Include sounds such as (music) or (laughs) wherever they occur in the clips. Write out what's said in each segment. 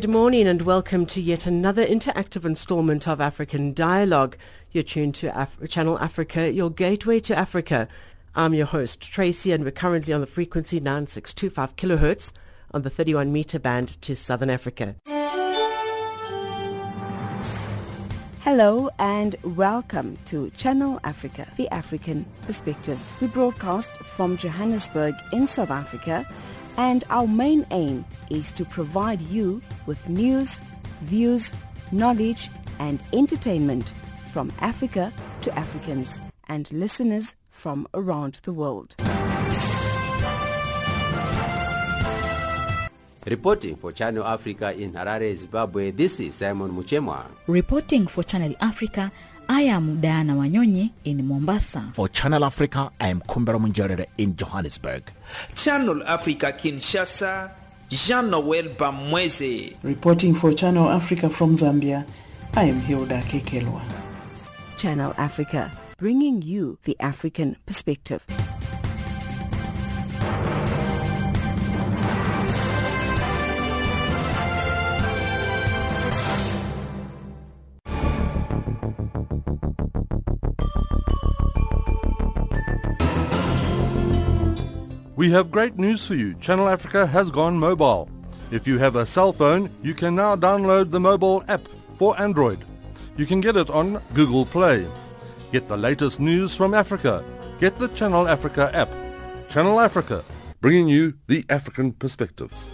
Good morning and welcome to yet another interactive installment of African Dialogue. You're tuned to Af- Channel Africa, your gateway to Africa. I'm your host, Tracy, and we're currently on the frequency 9625 kilohertz on the 31 meter band to Southern Africa. Hello and welcome to Channel Africa, the African perspective. We broadcast from Johannesburg in South Africa and our main aim is to provide you with news, views, knowledge and entertainment from Africa to Africans and listeners from around the world. Reporting for Channel Africa in Harare, Zimbabwe, this is Simon Muchemwa. Reporting for Channel Africa, I am Diana Wanyonyi in Mombasa. For Channel Africa, I am Kumbera Munjerere in Johannesburg. Channel Africa Kinshasa, Jean-Noel Bamweze. Reporting for Channel Africa from Zambia, I am Hilda Kekelwa. Channel Africa, bringing you the African perspective. We have great news for you. Channel Africa has gone mobile. If you have a cell phone, you can now download the mobile app for Android. You can get it on Google Play. Get the latest news from Africa. Get the Channel Africa app. Channel Africa, bringing you the African perspectives.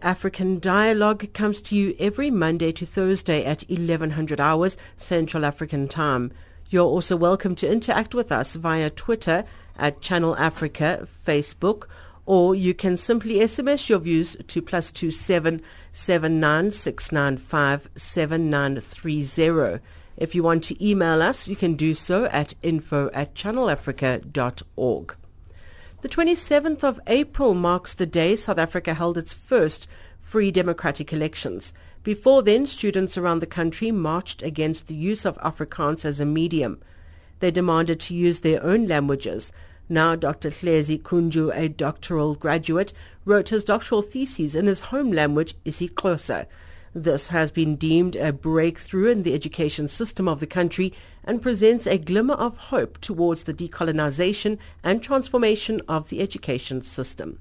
African Dialogue comes to you every Monday to Thursday at 1100 hours Central African Time. You're also welcome to interact with us via Twitter at Channel Africa, Facebook, or you can simply SMS your views to plus two seven seven nine six nine five seven nine three zero. If you want to email us, you can do so at info at channelafrica.org. The 27th of April marks the day South Africa held its first free democratic elections. Before then, students around the country marched against the use of Afrikaans as a medium. They demanded to use their own languages. Now Dr. Hleze Kunju, a doctoral graduate, wrote his doctoral thesis in his home language, isiXhosa. This has been deemed a breakthrough in the education system of the country and presents a glimmer of hope towards the decolonization and transformation of the education system.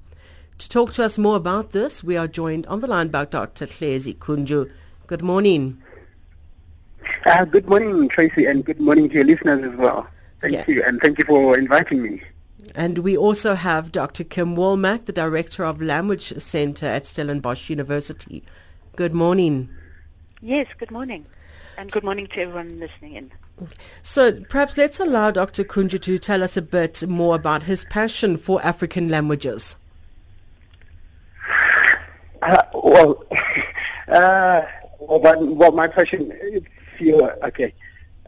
To talk to us more about this, we are joined on the line by Dr. Hleze Kunju. Good morning. Uh, good morning, Tracy, and good morning to your listeners as well. Thank Yeah. you, and thank you for inviting me. And we also have Dr. Kim Wallmach, the Director of Language Center at Stellenbosch University. Good morning. Yes, good morning. And good morning to everyone listening in. So perhaps let's allow Dr. Kunju to tell us a bit more about his passion for African languages. Uh, well, (laughs) uh, well, but, well, my passion is. Okay.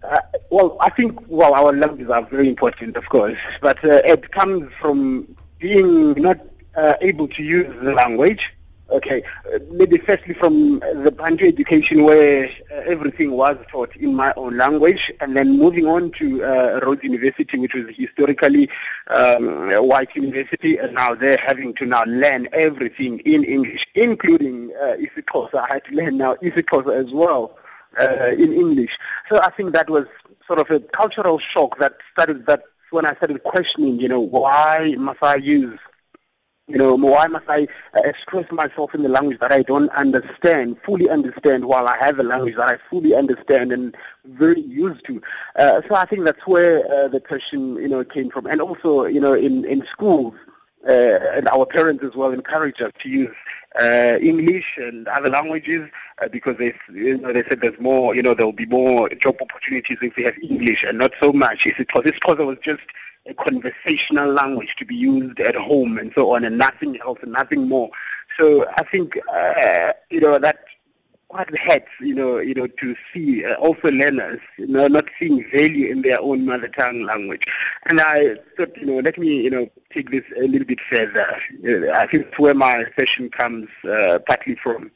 Uh, well, I think well, our languages are very important, of course, but uh, it comes from being not uh, able to use the language. Okay, uh, maybe firstly from the Bantu education where uh, everything was taught in my own language, and then moving on to uh, Rhodes University, which was historically um, a white university, and now they're having to now learn everything in English, including uh, isiXhosa. I had to learn now isiXhosa as well uh, in English. So I think that was sort of a cultural shock that started. That when I started questioning, you know, why must I use You know, why must I uh, express myself in the language that I don't understand, fully understand, while I have a language that I fully understand and very used to? Uh, so I think that's where uh, the question, you know, came from. And also, you know, in, in schools, and our parents as well encourage us to use uh, English and other languages uh, because they, you know, they said there's more, you know, there will be more job opportunities if we have English and not so much. If it was, this because it was just a conversational language to be used at home and so on and nothing else and nothing more. So I think, uh, you know, that quite hurts, you know, you know, to see uh, also learners, you know, not seeing value in their own mother tongue language. And I thought, you know, let me, you know, take this a little bit further. Uh, I think it's where my session comes uh, partly from.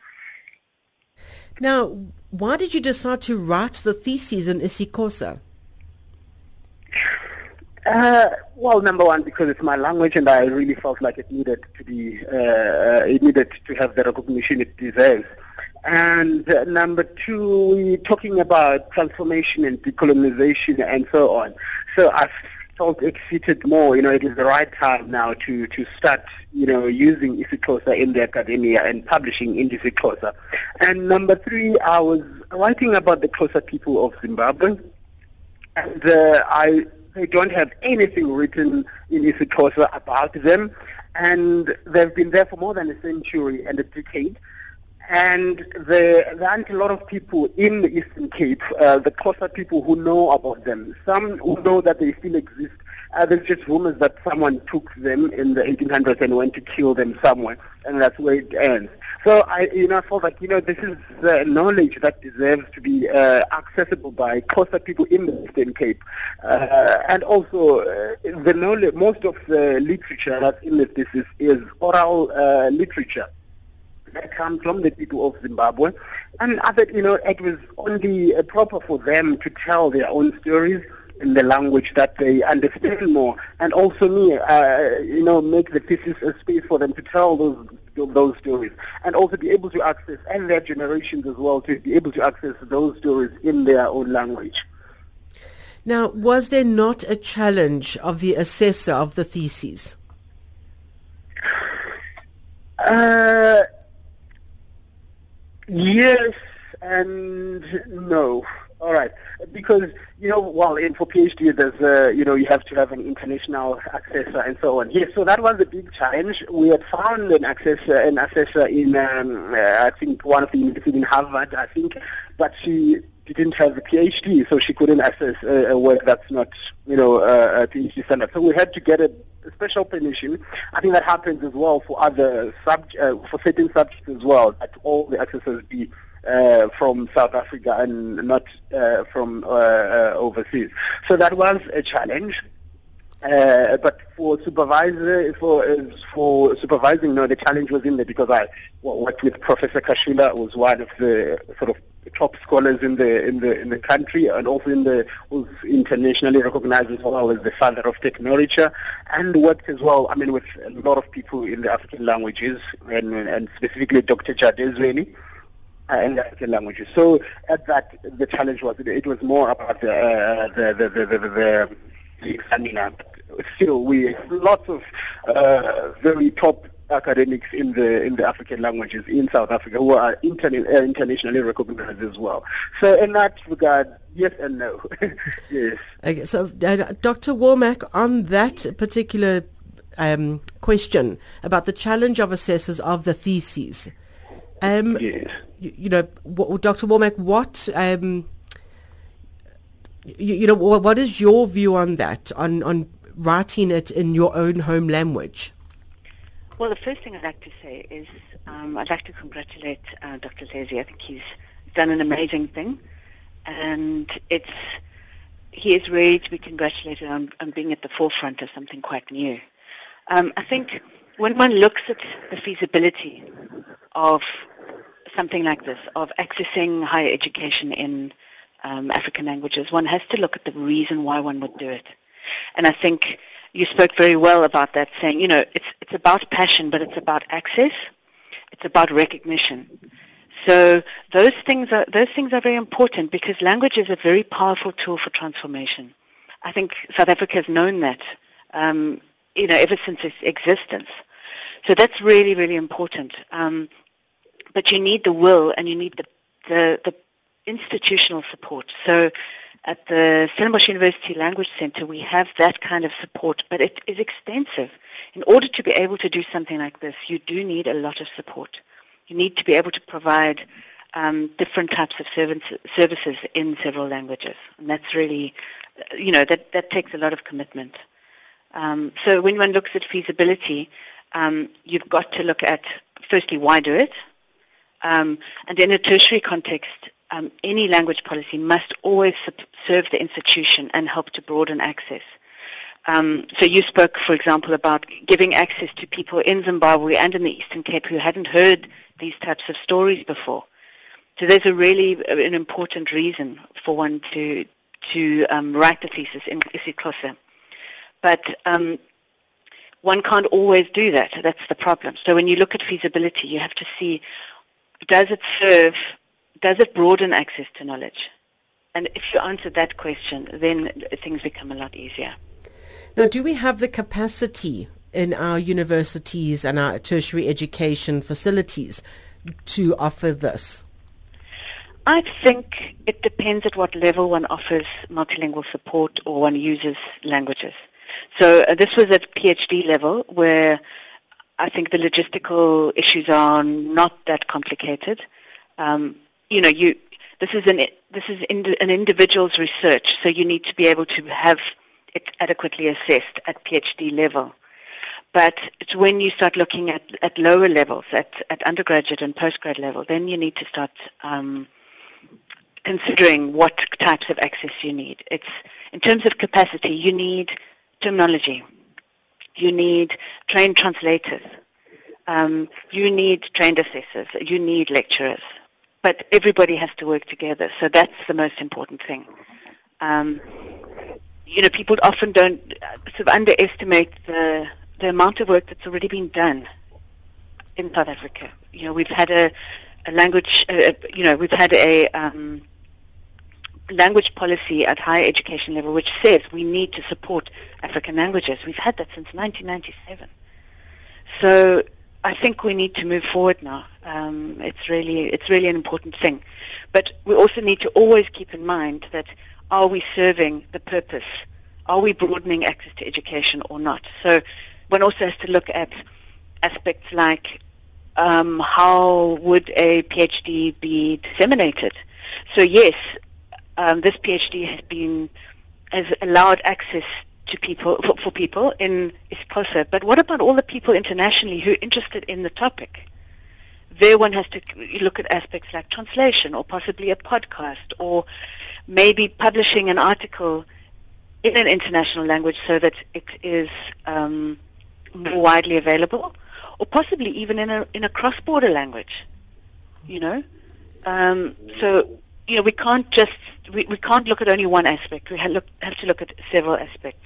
Now, why did you decide to write the thesis in isiXhosa? Uh, well, number one, because it's my language, and I really felt like it needed to be, uh, uh it needed to have the recognition it deserves. And uh, number two, we're talking about transformation and decolonization and so on. So I felt excited more, you know, it is the right time now to, to start, you know, using isiXhosa in the academia and publishing in isiXhosa. And number three, I was writing about the Xhosa people of Zimbabwe. And uh, I don't have anything written in isiXhosa about them, and they've been there for more than a century and a decade. And there, there aren't a lot of people in the Eastern Cape, uh, the Xhosa people who know about them. Some who know that they still exist uh, there's just rumors that someone took them in the 1800s and went to kill them somewhere, and that's where it ends. So I, you know, I felt like, you know, this is uh, knowledge that deserves to be uh, accessible by Xhosa people in the Eastern Cape, uh, and also uh, the knowledge. Most of the literature that's in this, this is, is oral uh, literature that come from the people of Zimbabwe, and other, you know, it was only uh, proper for them to tell their own stories in the language that they understand more, and also me, uh, you know, make the thesis a space for them to tell those those stories, and also be able to access, and their generations as well, to be able to access those stories in their own language. Now, was there not a challenge of the assessor of the theses? Uh, yes and no. All right, because you know, well, in for PhD, there's uh, you know, you have to have an international assessor and so on. Yes, so that was a big challenge. We had found an assessor, an assessor in, um, uh, I think, one of the universities in Harvard, I think, but she didn't have a PhD, so she couldn't assess a, a work that's not, you know, a PhD standard. So we had to get a, special permission. I think that happens as well for other sub, uh, for certain subjects as well, that all the assessors be uh, from South Africa and not uh, from uh, uh overseas. So that was a challenge. Uh, but for supervisor, for for supervising, no, the challenge was in there because I worked with Professor Kaschula, was one of the sort of top scholars in the in the in the country, and also in the was internationally recognized as well as the father of technauriture, and worked as well. I mean, with a lot of people in the African languages, and and specifically Dr. Jadezweni uh, in the African languages. So at that, the challenge was it was more about the uh, the, the, the, the, the, the. Still, we lots of uh, very top academics in the in the African languages in South Africa who are interna- uh, internationally recognized as well. So in that regard, yes and no. (laughs) yes. Okay, so uh, Dr. Wallmach, on that particular um, question about the challenge of assessors of the theses. Um, yes you, you know, what, Dr. Wallmach, what, um, you, you, know, what is your view on that, on, on writing it in your own home language? Well, the first thing I'd like to say is um, I'd like to congratulate uh, Dr. Hleze. I think he's done an amazing thing, and it's he is ready to be congratulated on, on being at the forefront of something quite new. Um, I think when one looks at the feasibility of something like this, of accessing higher education in um, African languages, one has to look at the reason why one would do it. And I think you spoke very well about that, saying, you know, it's, it's about passion, but it's about access. It's about recognition. So those things are those things are very important because language is a very powerful tool for transformation. I think South Africa has known that, um, you know, ever since its existence. So that's really, really important. Um, but you need the will and you need the, the, the institutional support. So at the Stellenbosch University Language Center, we have that kind of support, but it is extensive. In order to be able to do something like this, you do need a lot of support. You need to be able to provide um, different types of services in several languages, and that's really, you know, that that takes a lot of commitment. Um, so when one looks at feasibility, um, you've got to look at firstly why do it, um, and in a tertiary context, um, any language policy must always serve the institution and help to broaden access. Um, so you spoke, for example, about giving access to people in Zimbabwe and in the Eastern Cape who hadn't heard these types of stories before. So there's a really uh, an important reason for one to to um, write the thesis in isiXhosa. But um, one can't always do that. That's the problem. So when you look at feasibility, you have to see, does it serve does it broaden access to knowledge? And if you answer that question, then things become a lot easier. Now, do we have the capacity in our universities and our tertiary education facilities to offer this? I think it depends at what level one offers multilingual support or one uses languages. So uh, this was at PhD level where I think the logistical issues are not that complicated. Um, you know, you this is an this is in, an individual's research, so you need to be able to have it adequately assessed at PhD level. But it's when you start looking at, at lower levels, at, at undergraduate and postgrad level, then you need to start um, considering what types of access you need. It's in terms of capacity, you need terminology, you need trained translators, um, you need trained assessors, you need lecturers but everybody has to work together. So that's the most important thing. Um, you know, people often don't uh, sort of underestimate the the amount of work that's already been done in South Africa. You know, we've had a, a language, uh, you know, we've had a um, language policy at higher education level which says we need to support African languages. We've had that since 1997. So I think we need to move forward now. Um, it's really it's really an important thing, but we also need to always keep in mind that are we serving the purpose? Are we broadening access to education or not? So one also has to look at aspects like um, how would a PhD be disseminated? So yes, um, this PhD has been has allowed access to people for, for people in isiXhosa. But what about all the people internationally who are interested in the topic? There one has to look at aspects like translation or possibly a podcast or maybe publishing an article in an international language so that it is um, more widely available or possibly even in a, in a cross-border language, you know? Um, so you know, we can't just we, we can't look at only one aspect. We have, look, have to look at several aspects.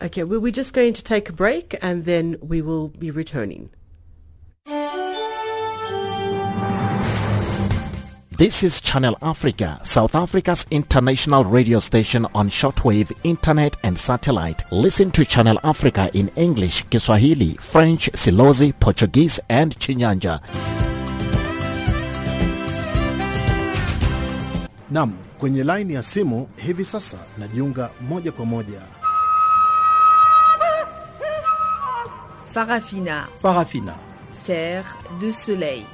Okay, well, we're just going to take a break and then we will be returning. This is Channel Africa, South Africa's international radio station on shortwave, internet and satellite. Listen to Channel Africa in English, Kiswahili, French, Silozi, Portuguese and Chinyanja. Nam, kwenye laini ya simu hivi sasa najiunga moja kwa moja. Farafina. Farafina. Terre du soleil.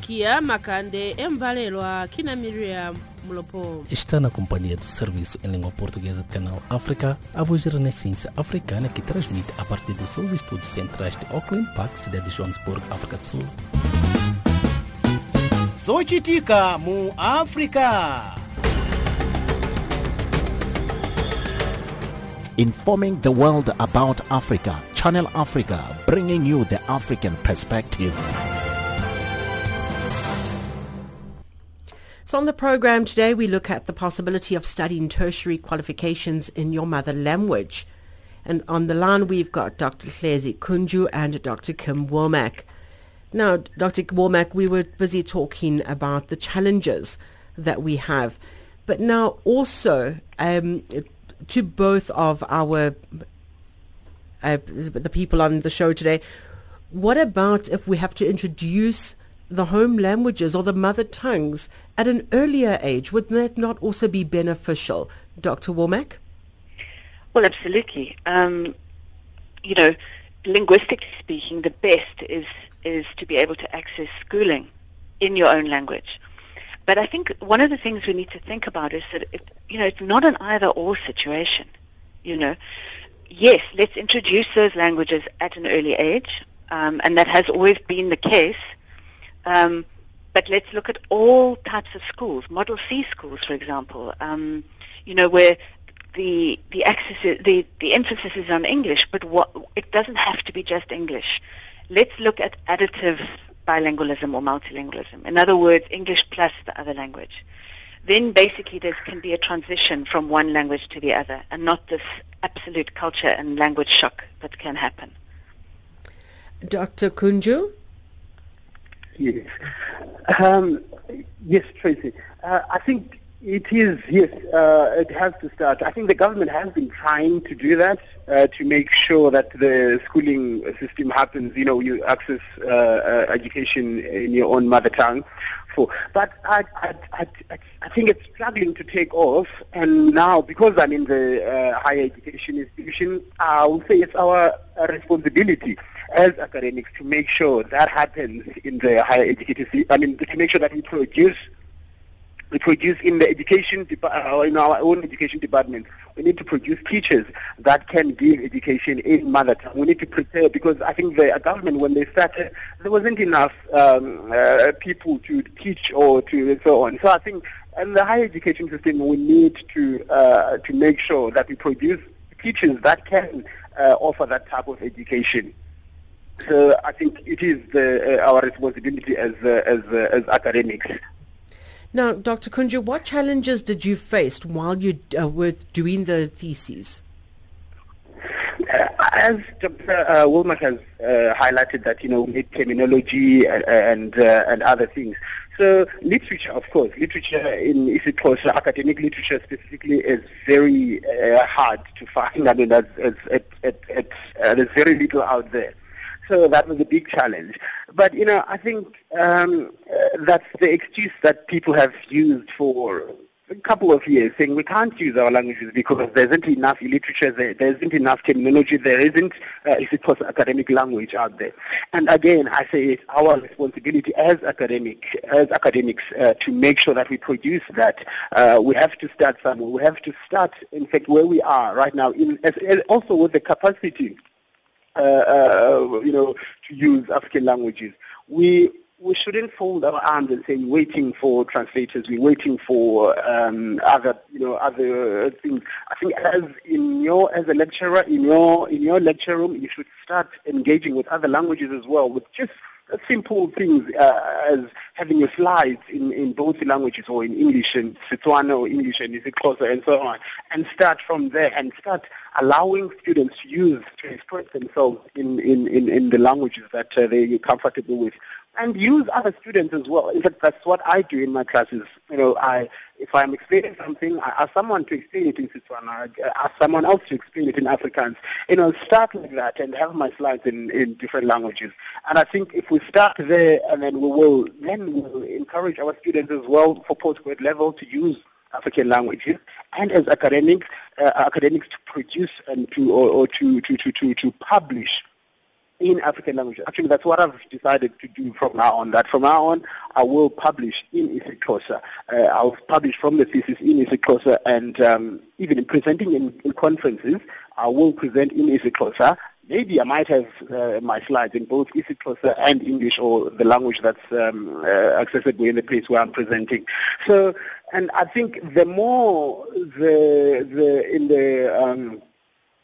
Kia Makande Embalelwa Kina Miriam. Está na companhia do Serviço em Língua Portuguesa do Canal África, a voz da Renascença Africana que transmite a partir dos seus estúdios centrais de Auckland Park, cidade de Johannesburg, África do Sul. Zochitika mu África. Informing the world about Africa, Channel Africa, bringing you the African perspective. So, on the program today, we look at the possibility of studying tertiary qualifications in your mother language. And on the line, we've got Dr. Hleze Kunju and Dr. Kim Wallmach. Now, Dr. Wallmach, we were busy talking about the challenges that we have. but now also um, to both of our uh, the people on the show today. What about if we have to introduce the home languages or the mother tongues at an earlier age? Would that not also be beneficial, Dr. Wallmach? Well, absolutely. Um, you know, linguistically speaking, the best is is to be able to access schooling in your own language. But I think one of the things we need to think about is that you know it's not an either or situation. You know, yes, let's introduce those languages at an early age, um, and that has always been the case. Um, but let's look at all types of schools, Model C schools, for example. Um, you know, where the the access the the emphasis is on English, but what it doesn't have to be just English. Let's look at additive bilingualism or multilingualism. In other words, English plus the other language. Then basically there can be a transition from one language to the other, and not this absolute culture and language shock that can happen. Dr. Kunju. Yes. Um, yes, Tracy. Uh, I think it is, yes, uh, it has to start. I think the government has been trying to do that uh, to make sure that the schooling system happens. You know, you access uh, uh education in your own mother tongue. For, but I, I, I, I think it's struggling to take off. And now, because I'm in the uh, higher education institution, I would say it's our responsibility as academics to make sure that happens in the higher education. I mean, to make sure that we produce we produce in the education uh, in our own education department. We need to produce teachers that can give education in mother tongue. We need to prepare because I think the government, when they started, there wasn't enough um, uh, people to teach or to and so on. So I think in the higher education system, we need to uh, to make sure that we produce teachers that can uh, offer that type of education. So I think it is the, uh, our responsibility as uh, as as academics now, Dr. Kunju, what challenges did you face while you uh, were doing the theses? Uh, as Dr. Uh, Wallmach has uh, highlighted that, you know, we need terminology and and, uh, and other things. So literature, of course, literature in isiXhosa, academic literature specifically, is very uh, hard to find. I mean, that's, it's, it, it, it, uh, there's very little out there. So that was a big challenge. But, you know, I think um, uh, that's the excuse that people have used for a couple of years, saying we can't use our languages because there isn't enough literature there, there isn't enough terminology, there isn't, uh, if it was academic language out there. And again, I say it's our responsibility as academic, as academics, uh, to make sure that we produce that. Uh, we have to start somewhere. We have to start, in fact, where we are right now, in, as, also with the capacity you know, to use African languages. We we shouldn't fold our arms and say we're waiting for translators, we're waiting for um, other, you know, other things. I think as in your, as a lecturer, in your, in your lecture room, you should start engaging with other languages as well, with just simple things uh, as having your slides in, in both languages or in English and Setswana or English and isiXhosa and so on, and start from there and start allowing students to use, to express themselves in, in, in, in the languages that uh, they're comfortable with and use other students as well. In fact, that's what I do in my classes. You know, I if I'm explaining something, I ask someone to explain it in Setswana, ask someone else to explain it in Afrikaans. You know, start like that and have my slides in, in different languages. And I think if we start there, and then we will then we'll encourage our students as well for postgrad level to use African languages, and as academics, uh, academics to produce and to or, or to, to, to, to, to publish in African languages. Actually, that's what I've decided to do from now on. That from now on, I will publish in isiXhosa. Uh, I'll publish from the thesis in isiXhosa, and um, even in presenting in, in, conferences, I will present in isiXhosa. Maybe I might have uh, my slides in both isiXhosa and English, or the language that's um, uh, accessible in the place where I'm presenting. So, and I think the more the the in the um,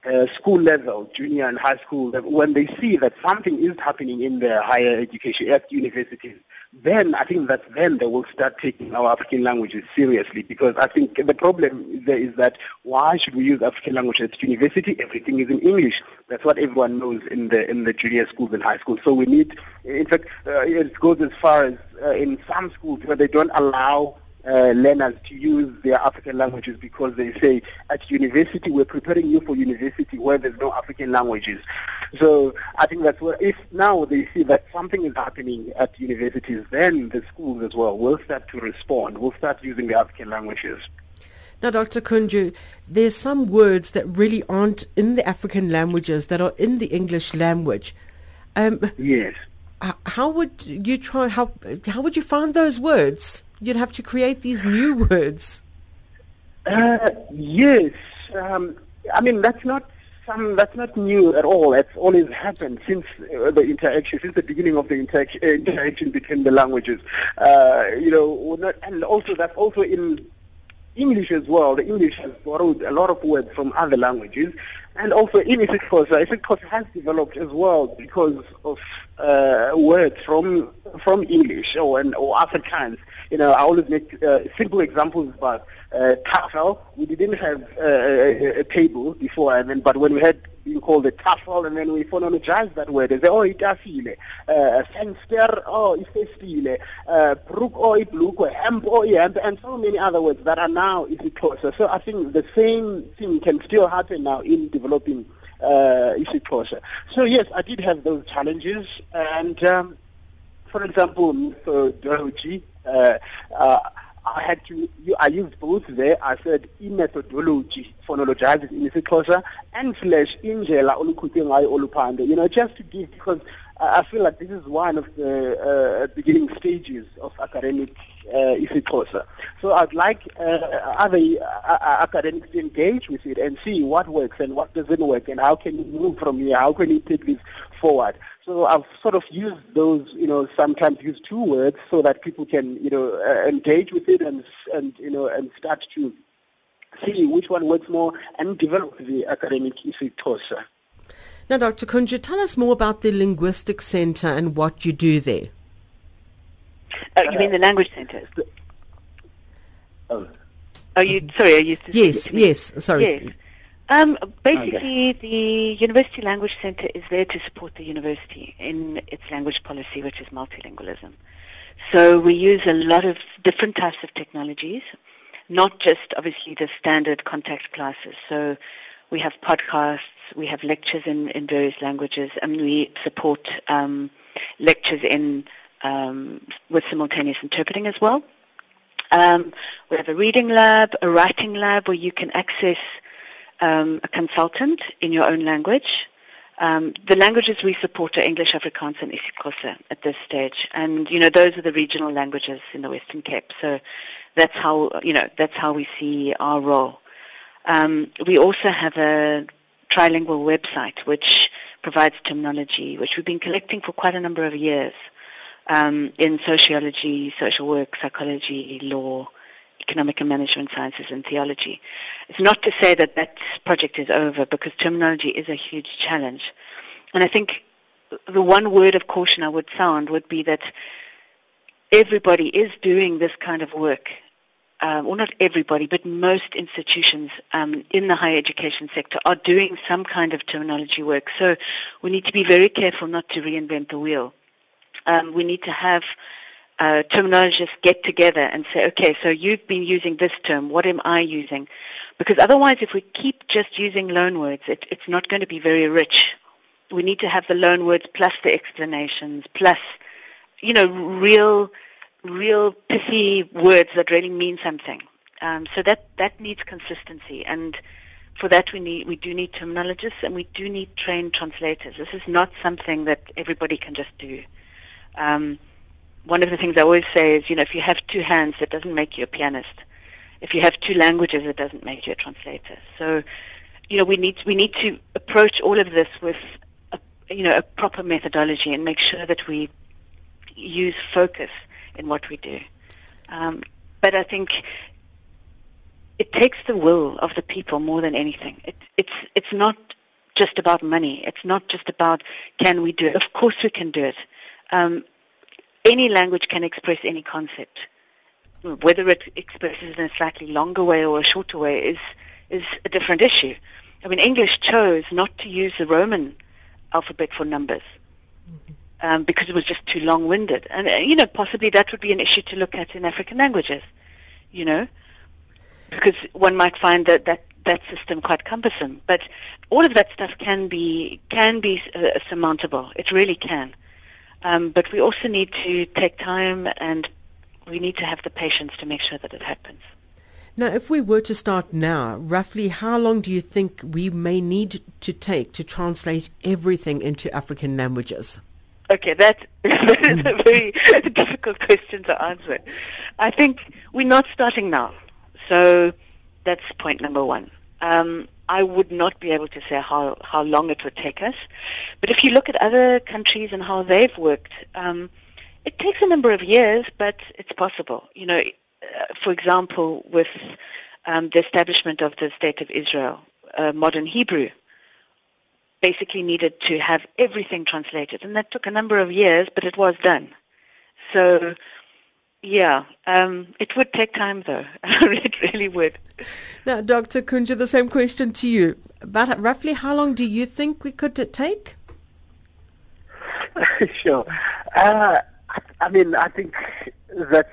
uh, school level, junior and high school, when they see that something is happening in their higher education at universities, then I think that then they will start taking our African languages seriously because I think the problem there is that why should we use African language at university? Everything is in English. That's what everyone knows in the in the junior schools and high schools. So we need, in fact, uh, it goes as far as uh, in some schools where they don't allow uh, learners to use their African languages because they say at university we're preparing you for university where there's no African languages. So I think that's where if now they see that something is happening at universities, then the schools as well will start to respond. Will start using the African languages. Now, Dr. Kunju, there's some words that really aren't in the African languages that are in the English language. Um, yes. How would you try? How how would you find those words? You'd have to create these new words. Uh, yes. Um, I mean, that's not some, that's not new at all. It's always happened since uh, the interaction, since the beginning of the interaction, uh, interaction between the languages. Uh, you know, not, and also that's also in English as well. The English has borrowed a lot of words from other languages, and also in isiXhosa, has developed as well because of uh, words from from English or, or Afrikaans. You know, I always make uh, simple examples about uh, tafel. We didn't have uh, a, a, table before, and then but when we had being called a tafel, and then we phonologize that word and say, oh, itafile, uh, fenster, oh, ifestile, uh, oh, iblukwe, hemp, oh, hemp, and so many other words that are now isiXhosa. So I think the same thing can still happen now in developing uh. So yes, I did have those challenges, and um, for example, methodology. Uh, uh, I had to, I used both there. I said i-methodology, phonologizes in isiXhosa, and slash indlela oluphando. You know, just to give, because I feel like this is one of the uh, beginning stages of academic uh. So I'd like uh, other uh, academics to engage with it and see what works and what doesn't work and how can you move from here, how can you take this forward. So I've sort of used those, you know, sometimes use two words so that people can, you know, uh, engage with it and, and, you know, and start to see which one works more and develop the academic isiXhosa. Now, Dr. Kunju, tell us more about the Linguistic Center and what you do there. Oh, you mean the language centers? Oh. Are you sorry? Are you? Yes, yes. Sorry. Yes. Um, basically, okay. the University Language Center is there to support the university in its language policy, which is multilingualism. So we use a lot of different types of technologies, not just obviously the standard contact classes. So we have podcasts, we have lectures in, in various languages, and we support um, lectures in um, with simultaneous interpreting as well. Um, we have a reading lab, a writing lab where you can access um, a consultant in your own language. Um, the languages we support are English, Afrikaans, and isiXhosa at this stage, and you know those are the regional languages in the Western Cape. So that's how you know that's how we see our role. Um, we also have a trilingual website which provides terminology, which we've been collecting for quite a number of years um, in sociology, social work, psychology, law, economic and management sciences and theology. It's not to say that that project is over because terminology is a huge challenge. And I think the one word of caution I would sound would be that everybody is doing this kind of work. Um, well, not everybody, but most institutions um, in the higher education sector are doing some kind of terminology work. So we need to be very careful not to reinvent the wheel. Um, we need to have uh, terminologists get together and say, okay, so you've been using this term, what am I using? Because otherwise, if we keep just using loanwords, it, it's not going to be very rich. We need to have the loanwords plus the explanations, plus, you know, real, real pithy words that really mean something. Um, so that, that needs consistency. And for that, we, need, we do need terminologists and we do need trained translators. This is not something that everybody can just do. Um, one of the things I always say is, you know, if you have two hands, that doesn't make you a pianist. If you have two languages, it doesn't make you a translator. So, you know, we need we need to approach all of this with, a, you know, a proper methodology and make sure that we use focus in what we do. Um, but I think it takes the will of the people more than anything. It, it's it's not just about money. It's not just about can we do it. Of course we can do it. Um, any language can express any concept. Whether it expresses in a slightly longer way or a shorter way is is a different issue. I mean, English chose not to use the Roman alphabet for numbers mm-hmm. um, because it was just too long-winded. And, uh, you know, possibly that would be an issue to look at in African languages. you know, because one might find that that that system quite cumbersome. But all of that stuff can be can be uh, surmountable. It really can. Um, but we also need to take time and we need to have the patience to make sure that it happens. Now, if we were to start now, roughly how long do you think we may need to take to translate everything into African languages? Okay, that, (laughs) that is a very (laughs) difficult question to answer. I think we're not starting now. So that's point number one. Um, I would not be able to say how, how long it would take us. But if you look at other countries and how they've worked, um, it takes a number of years, but it's possible. You know, uh, for example, with um, the establishment of the State of Israel, uh, modern Hebrew basically needed to have everything translated, and that took a number of years, but it was done. So, yeah, um, it would take time, though. (laughs) it really would. Now, Dr. Kunju, the same question to you. But roughly how long do you think we could take? (laughs) sure. Uh, I mean, I think that's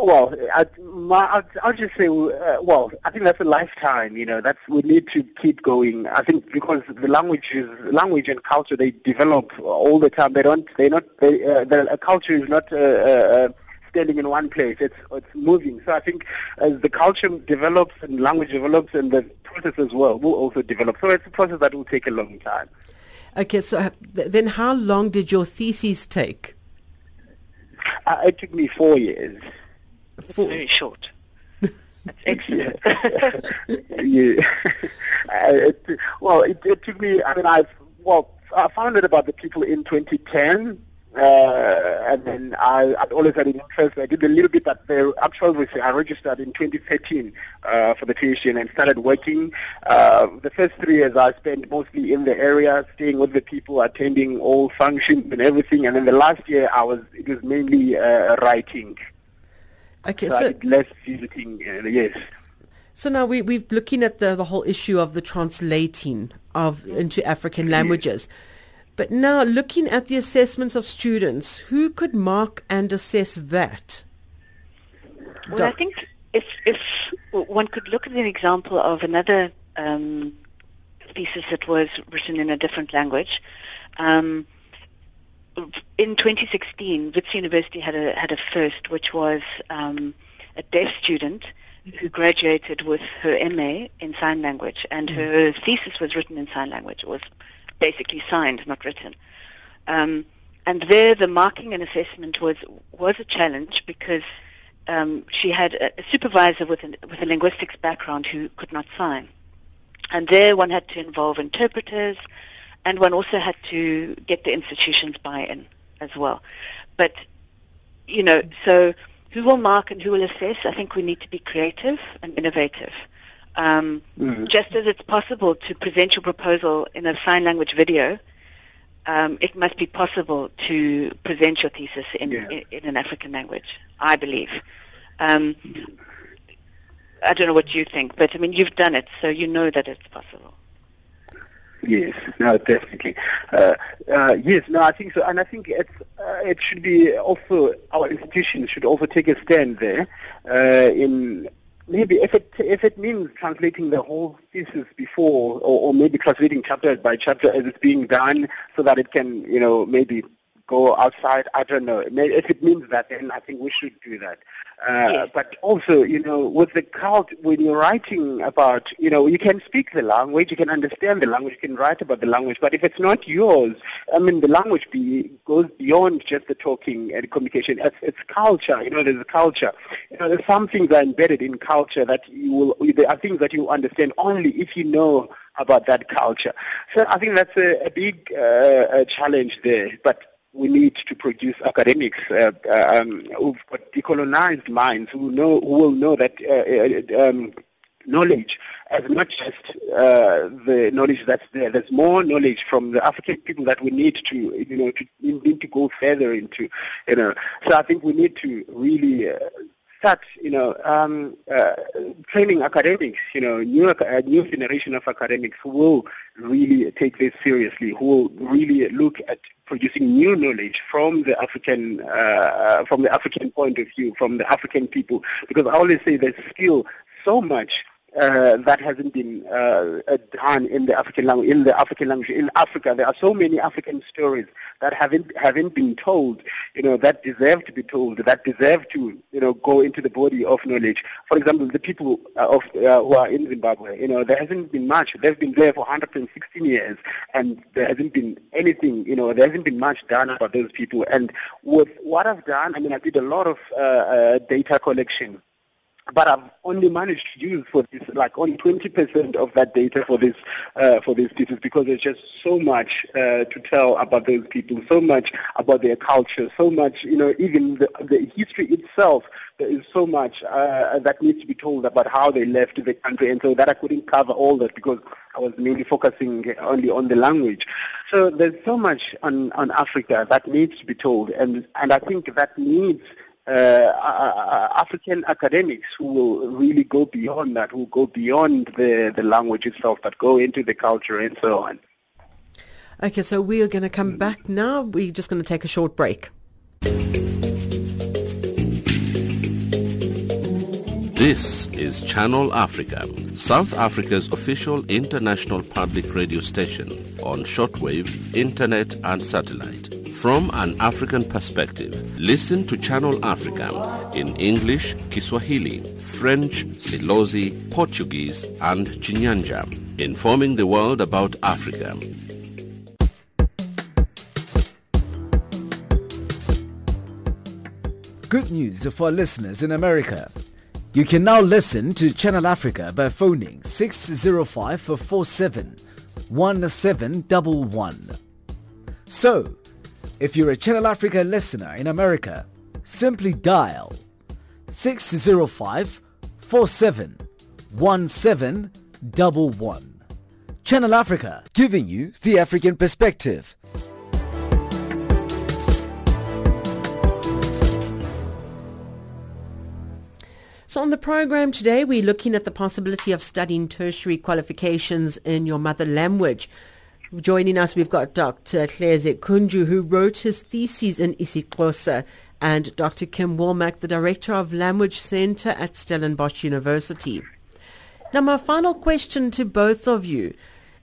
well, I, my, I'll, just say, uh, well, I think that's a lifetime. You know, that's we need to keep going. I think because the language is language and culture they develop all the time. They don't. They not. They, uh, the culture is not. Uh, uh, standing in one place. It's it's moving. So I think as the culture develops and language develops, and the process as well will also develop. So it's a process that will take a long time. Okay, so uh, then how long did your thesis take? Uh, it took me four years. Four. Very short. That's (laughs) excellent. (laughs) yeah. uh, it, well, it, it took me. I mean, I've well, I found out about the people in 2010. Uh, and then I, I'd always had an interest. I did a little bit at the actual research. I registered in 2013 uh, for the tuition and started working. Uh, the first three years I spent mostly in the area, staying with the people, attending all functions and everything. And then the last year I was, it was mainly uh, writing. Okay, so, so less visiting, uh, yes. So now we, we're looking at the, the whole issue of the translating of into African languages. But now looking at the assessments of students, who could mark and assess that? Well, I think if, if one could look at an example of another um, thesis that was written in a different language, um, in 2016, Wits University had a had a first, which was um, a deaf student who graduated with her MA in sign language, and her thesis was written in sign language. It was basically signed, not written. Um, and there, the marking and assessment was was a challenge because um, she had a, a supervisor with an, with a linguistics background who could not sign, and there one had to involve interpreters and one also had to get the institution's buy-in as well. But, you know, so who will mark and who will assess? I think we need to be creative and innovative. Um, mm-hmm. Just as it's possible to present your proposal in a sign language video, um, it must be possible to present your thesis in, yeah. in, in, an African language, I believe. Um, I don't know what you think, but I mean, you've done it, so you know that it's possible. Yes, no, definitely. Uh, uh, yes, no, I think so, and I think it's uh, it should be also our institutions should also take a stand there uh, in maybe if it if it means translating the whole thesis before, or, or maybe translating chapter by chapter as it's being done, so that it can you know maybe go outside. I don't know. If it means that, then I think we should do that. Uh, yes. But also, you know, with the cult, when you're writing about, you know, you can speak the language, you can understand the language, you can write about the language, but if it's not yours, I mean, the language be, goes beyond just the talking and communication. It's, it's culture, you know, there's a culture. You know, there's some things that are embedded in culture that you will, there are things that you understand only if you know about that culture. So I think that's a, a big uh, a challenge there. But we need to produce academics uh, uh, um, who've got decolonized minds who know who will know that uh, uh um, knowledge as not just uh, the knowledge that's there. There's more knowledge from the African people that we need to, you know, to need to go further into, you know. So I think we need to really uh, start, you know, um, uh, training academics, you know, new, a new generation of academics who will really take this seriously, who will really look at producing new knowledge from the African uh, from the African point of view, from the African people. Because I always say there's still so much uh, that hasn't been uh, uh, done in the African language. In the African language, in Africa, there are so many African stories that haven't haven't been told. You know, that deserve to be told. That deserve to you know go into the body of knowledge. For example, the people uh, of uh, who are in Zimbabwe. You know, there hasn't been much. They've been there for 116 years, and there hasn't been anything. You know, there hasn't been much done about those people. And with what I've done, I mean, I did a lot of uh, data collection but I've only managed to use for this like only 20% of that data for this uh, for these pieces because there's just so much uh, to tell about those people, so much about their culture, so much you know even the, the history itself. There is so much uh, that needs to be told about how they left the country, and so that I couldn't cover all that because I was mainly focusing only on the language. So there's so much on on Africa that needs to be told, and and I think that needs uh, African academics who will really go beyond that, who go beyond the, the language itself, but go into the culture and so on. Okay, so we are going to come back now. We're just going to take a short break. This is Channel Africa, South Africa's official international public radio station on shortwave, internet and satellite. From an African perspective, listen to Channel Africa in English, Kiswahili, French, Silozi, Portuguese, and Chinyanja, informing the world about Africa. Good news for listeners in America. You can now listen to Channel Africa by phoning 605 47 1711. So, if you're a Channel Africa listener in America, simply dial 605 47 1711. Channel Africa, giving you the African perspective. So on the program today, we're looking at the possibility of studying tertiary qualifications in your mother language. Joining us, we've got Dr. Hleze Kunju, who wrote his thesis in isiXhosa, and Dr. Kim Wallmach, the Director of Language Center at Stellenbosch University. Now, my final question to both of you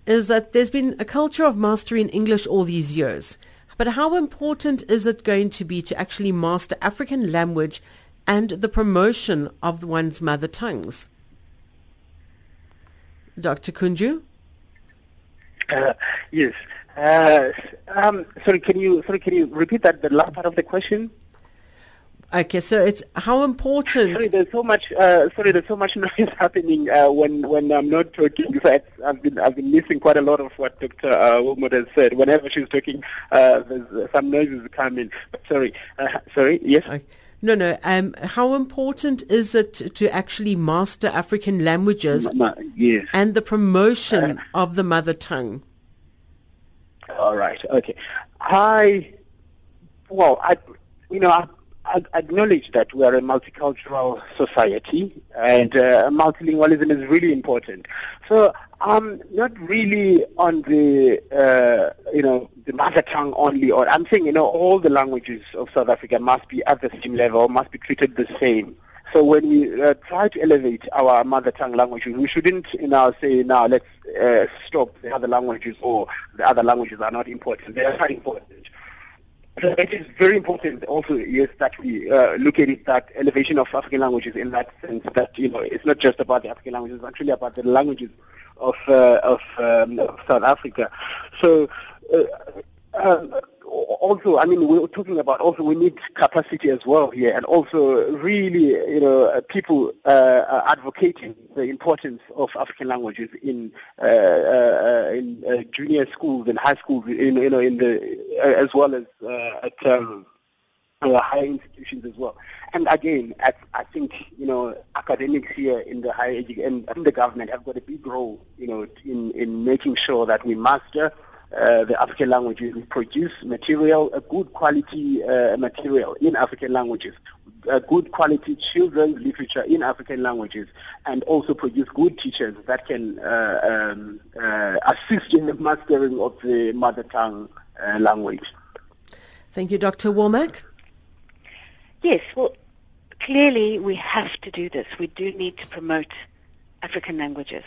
is that there's been a culture of mastering English all these years. But how important is it going to be to actually master African language and the promotion of one's mother tongues? Dr. Kunju? Uh, yes. Uh, um, sorry, can you sorry can you repeat that the last part of the question? Okay, so it's how important. Sorry, there's so much. Uh, sorry, there's so much (laughs) noise happening uh, when when I'm not talking. In fact, I've been I've been missing quite a lot of what Dr. Uh, Wilmot has said. Whenever she's talking, uh, there's some noises coming. Sorry, uh, sorry. Yes. Okay. No, no. Um, how important is it to actually master African languages? yes. And the promotion uh, of the mother tongue. All right. Okay. I, well, I, you know, I, I acknowledge that we are a multicultural society, and uh, multilingualism is really important. So I'm not really on the, uh, you know, the mother tongue only. Or I'm saying, you know, all the languages of South Africa must be at the same level, must be treated the same. So when we uh, try to elevate our mother tongue languages, we shouldn't, you know, say now let's uh, stop the other languages or the other languages are not important. They are important. It is very important also, yes, that we uh, look at it, that elevation of African languages in that sense that, you know, it's not just about the African languages, it's actually about the languages of, uh, of, um, of South Africa. So, uh, uh, also, I mean, we're talking about also we need capacity as well here, and also really, you know, uh, people uh, advocating the importance of African languages in uh, uh in uh, junior schools and high schools, in, you know, in the uh, as well as at um, higher institutions as well. And again, at, I think you know academics here in the higher education and the government have got a big role, you know, in in making sure that we master uh, the African languages. We produce material, a good quality uh, material in African languages, a good quality children's literature in African languages, and also produce good teachers that can uh, um, uh, assist in the mastering of the mother tongue uh, language. Thank you, Dr. Wallmach. Yes, well, clearly we have to do this. We do need to promote African languages.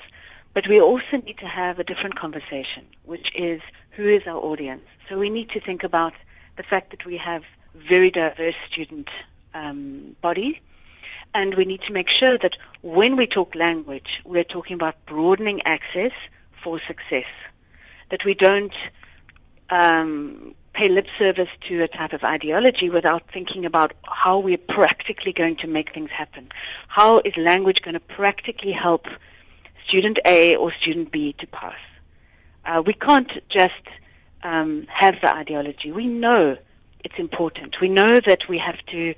But we also need to have a different conversation, which is who is our audience? So we need to think about the fact that we have very diverse student um, body, and we need to make sure that when we talk language, we're talking about broadening access for success. That we don't um, pay lip service to a type of ideology without thinking about how we're practically going to make things happen. How is language going to practically help student A or student B to pass? Uh, we can't just um, have the ideology. We know it's important. We know that we have to,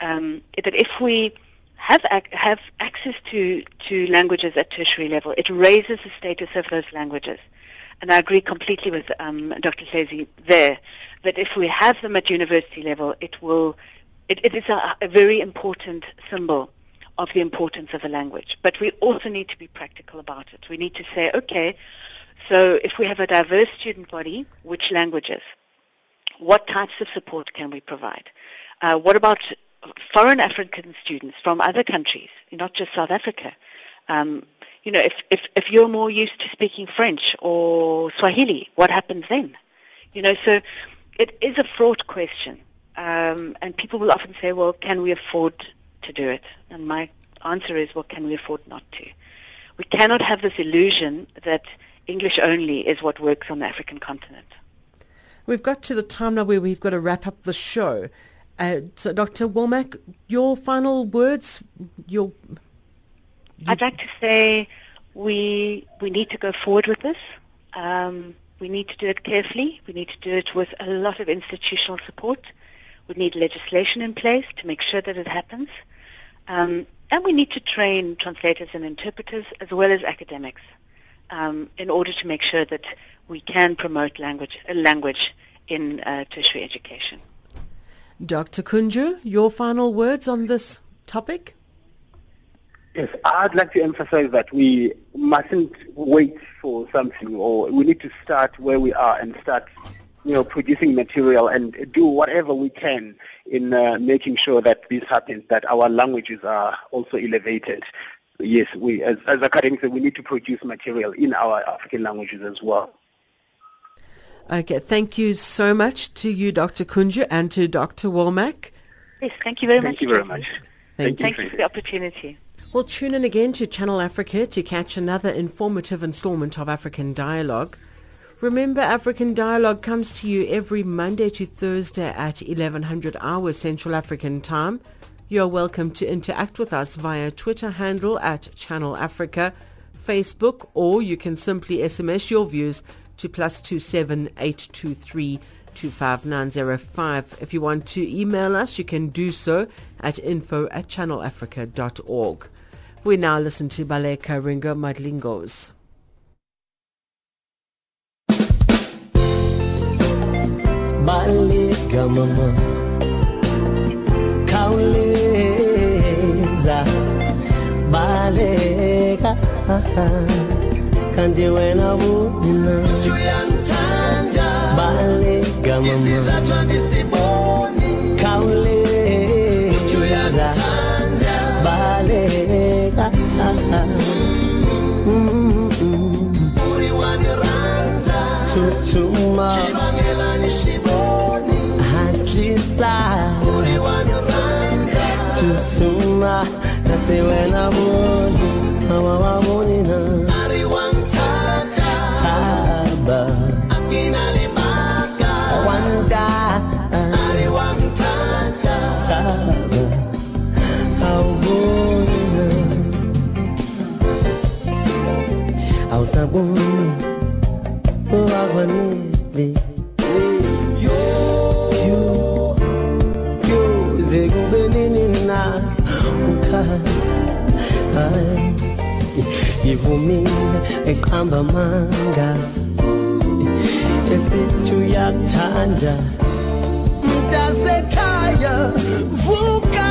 um, that if we have ac- have access to, to languages at tertiary level, it raises the status of those languages. And I agree completely with um, Dr. Hleze there, that if we have them at university level, it will, it, it is a, a very important symbol of the importance of a language. But we also need to be practical about it. We need to say, okay, so if we have a diverse student body, which languages? What types of support can we provide? Uh, what about foreign African students from other countries, not just South Africa? Um, you know, if, if, if you're more used to speaking French or Swahili, what happens then? You know, so it is a fraught question. Um, and people will often say, well, can we afford to do it? And my answer is, well, can we afford not to? We cannot have this illusion that English only is what works on the African continent. We've got to the time now where we've got to wrap up the show. Uh, so, Dr. Wallmach, your final words, your I'd like to say we we need to go forward with this. Um, we need to do it carefully. We need to do it with a lot of institutional support. We need legislation in place to make sure that it happens. Um, and we need to train translators and interpreters as well as academics um, in order to make sure that we can promote language, uh, language in uh, tertiary education. Dr. Kunju, your final words on this topic? Yes, I'd like to emphasize that we mustn't wait for something, or we need to start where we are and start, you know, producing material and do whatever we can in uh, making sure that this happens, that our languages are also elevated. Yes, we, as, as academics, we need to produce material in our African languages as well. Okay, thank you so much to you, Dr. Kunju, and to Dr. Wallmach. Yes, thank you very Thank much. Thank you very much. Thank Thank you for the opportunity. Well, tune in again to Channel Africa to catch another informative installment of African Dialogue. Remember, African Dialogue comes to you every Monday to Thursday at 1100 hours Central African Time. You're welcome to interact with us via Twitter handle at Channel Africa, Facebook, or you can simply SMS your views to plus two seven eight two three two five nine zero five. If you want to email us, you can do so at info at channelafrica.org. We now listen to Baleka Ringo Madlingozi. Baleka mama. Khawuleza baleka kanti wena wena baleka mama. Khawuleza baleka Tutuma mm-hmm. Hatlisa Tutuma Nasi wena boni Hawa waboni na Saba. Wanda Saba. Hawaboni na Hawasabuni Wagwanili ukhaya ivumile eqamba manga esithi uyakuthanda mntasekhaya vuka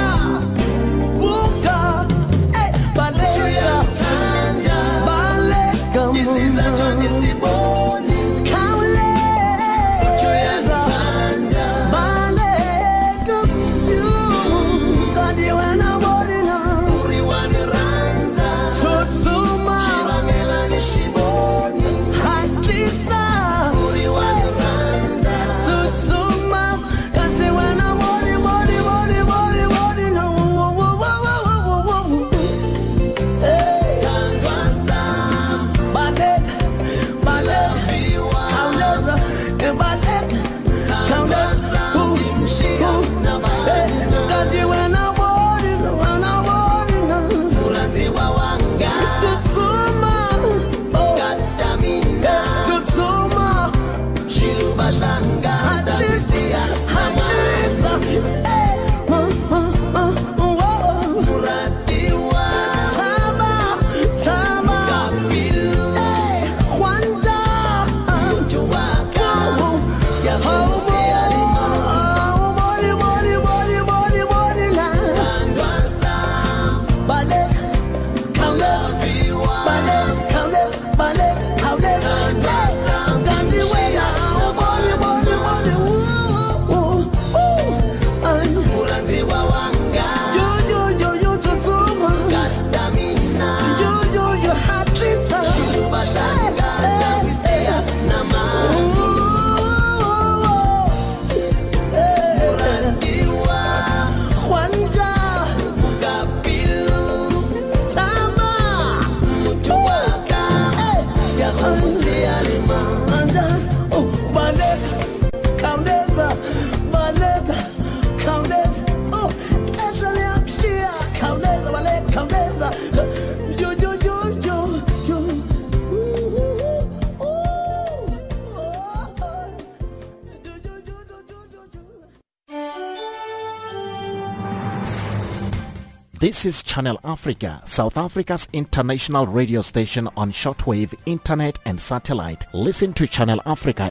This is Channel Africa, South Africa's international radio station on shortwave, internet and satellite. Listen to Channel Africa